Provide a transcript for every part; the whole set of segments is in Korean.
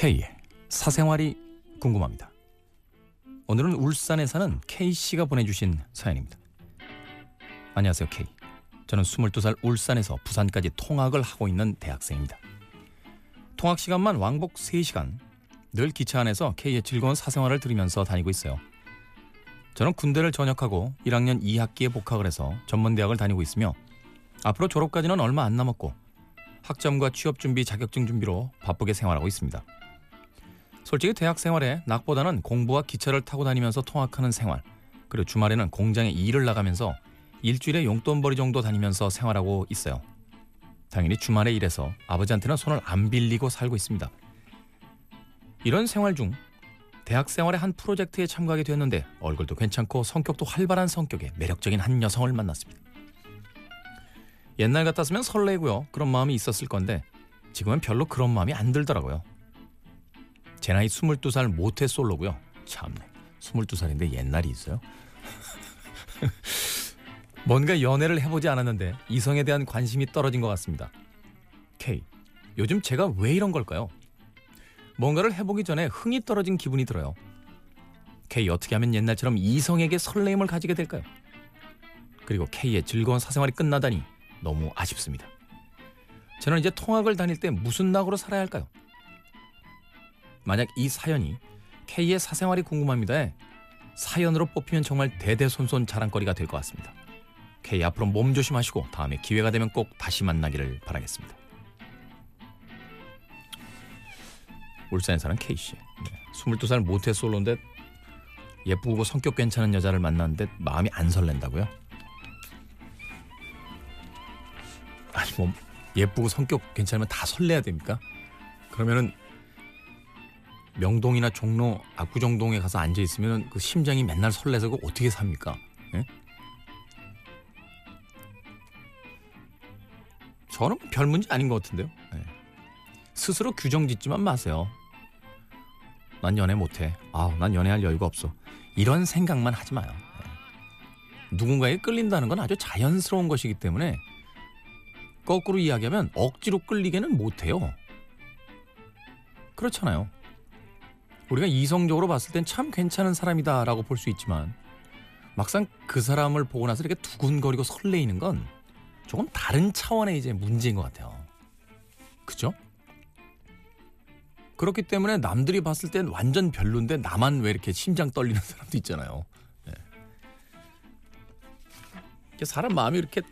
K의 사생활이 궁금합니다. 오늘은 울산에 사는 K 씨가 보내주신 사연입니다. 안녕하세요 K. 저는 22살 울산에서 부산까지 통학을 하고 있는 대학생입니다. 통학 시간만 왕복 3시간 늘 기차 안에서 K의 즐거운 사생활을 들으면서 다니고 있어요. 저는 군대를 전역하고 1학년 2학기에 복학을 해서 전문대학을 다니고 있으며 앞으로 졸업까지는 얼마 안 남았고 학점과 취업 준비, 자격증 준비로 바쁘게 생활하고 있습니다. 솔직히 대학 생활에 낙보다는 공부와 기차를 타고 다니면서 통학하는 생활, 그리고 주말에는 공장에 일을 나가면서 일주일에 용돈벌이 정도 다니면서 생활하고 있어요. 당연히 주말에 일해서 아버지한테는 손을 안 빌리고 살고 있습니다. 이런 생활 중 대학 생활의 한 프로젝트에 참가하게 되었는데 얼굴도 괜찮고 성격도 활발한 성격의 매력적인 한 여성을 만났습니다. 옛날 같았으면 설레고요. 그런 마음이 있었을 건데 지금은 별로 그런 마음이 안 들더라고요. 제 나이 22살 모태 솔로고요. 참네. 22살인데 옛날이 있어요? 뭔가 연애를 해보지 않았는데 이성에 대한 관심이 떨어진 것 같습니다. K. 요즘 제가 왜 이런 걸까요? 뭔가를 해보기 전에 흥이 떨어진 기분이 들어요. K. 어떻게 하면 옛날처럼 이성에게 설레임을 가지게 될까요? 그리고 K의 즐거운 사생활이 끝나다니 너무 아쉽습니다. 저는 이제 통학을 다닐 때 무슨 낙으로 살아야 할까요? 만약 이 사연이 K의 사생활이 궁금합니다에 사연으로 뽑히면 정말 대대손손 자랑거리가 될 것 같습니다. K 앞으로 몸 조심하시고 다음에 기회가 되면 꼭 다시 만나기를 바라겠습니다. 울산에 사는 K 씨. 네. 22살 모태 솔로인데 예쁘고 성격 괜찮은 여자를 만났는데 마음이 안 설렌다고요? 아니 뭐 예쁘고 성격 괜찮으면 다 설레야 됩니까? 그러면은 명동이나 종로 압구정동에 가서 앉아 있으면 그 심장이 맨날 설레서 그 어떻게 삽니까? 예? 저는 별 문제 아닌 것 같은데요. 예. 스스로 규정 짓지만 마세요. 난 연애 못해. 아우, 난 연애할 여유가 없어. 이런 생각만 하지 마요. 예. 누군가에 끌린다는 건 아주 자연스러운 것이기 때문에 거꾸로 이야기하면 억지로 끌리게는 못해요. 그렇잖아요. 우리가 이성적으로 봤을 땐 참 괜찮은 사람이다라고 볼 수 있지만 막상 그 사람을 보고 나서 이렇게 두근거리고 설레이는 건 조금 다른 차원의 이제 문제인 것 같아요. 그죠? 그렇기 때문에 남들이 봤을 땐 완전 별론데 나만 왜 이렇게 심장 떨리는 사람도 있잖아요. 네. 사람 마음이 이렇게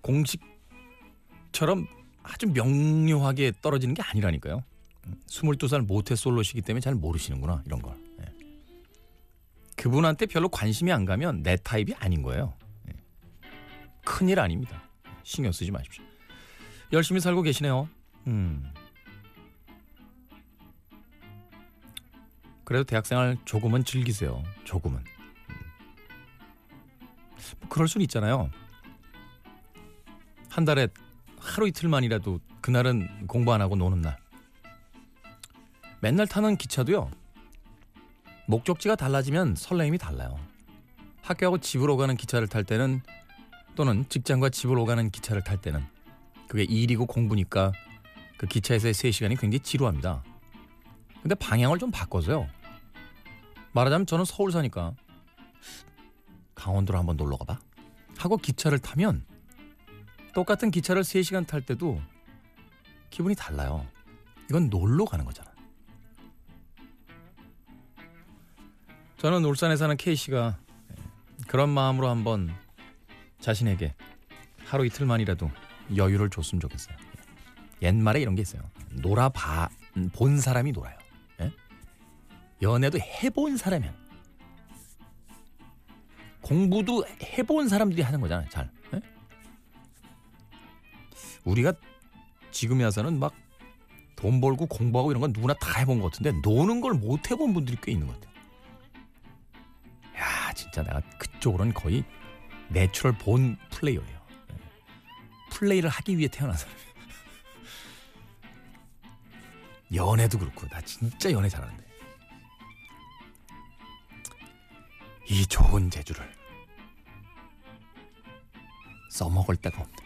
공식처럼 아주 명료하게 떨어지는 게 아니라니까요. 22살 모태 솔로시기 때문에 잘 모르시는구나 이런 걸. 예. 그분한테 별로 관심이 안 가면 내 타입이 아닌 거예요. 예. 큰일 아닙니다. 신경 쓰지 마십시오. 열심히 살고 계시네요. 음. 그래도 대학생활 조금은 즐기세요. 조금은. 음. 뭐 그럴 수는 있잖아요. 한 달에 하루 이틀만이라도 그날은 공부 안 하고 노는 날. 맨날 타는 기차도요. 목적지가 달라지면 설레임이 달라요. 학교하고 집으로 가는 기차를 탈 때는 또는 직장과 집으로 가는 기차를 탈 때는 그게 일이고 공부니까 그 기차에서의 3시간이 굉장히 지루합니다. 근데 방향을 좀 바꿔서요. 말하자면 저는 서울 사니까 강원도로 한번 놀러 가봐. 하고 기차를 타면 똑같은 기차를 3시간 탈 때도 기분이 달라요. 이건 놀러 가는 거잖아. 저는 울산에 사는 K씨가 그런 마음으로 한번 자신에게 하루 이틀만이라도 여유를 줬으면 좋겠어요. 옛말에 이런 게 있어요. 놀아봐 본 사람이 놀아요. 예? 연애도 해본 사람이야. 공부도 해본 사람들이 하는 거잖아요. 잘. 예? 우리가 지금에 와서는 막 돈 벌고 공부하고 이런 건 누구나 다 해본 것 같은데 노는 걸 못 해본 분들이 꽤 있는 것 같아요. 야 진짜 내가 그쪽으로는 거의 natural born player예요. 예. 플레이를 하기 위해 태어난 사람이에요. 연애도 그렇고 나 진짜 연애 잘하는데 이 좋은 재주를 써먹을 데가 없네.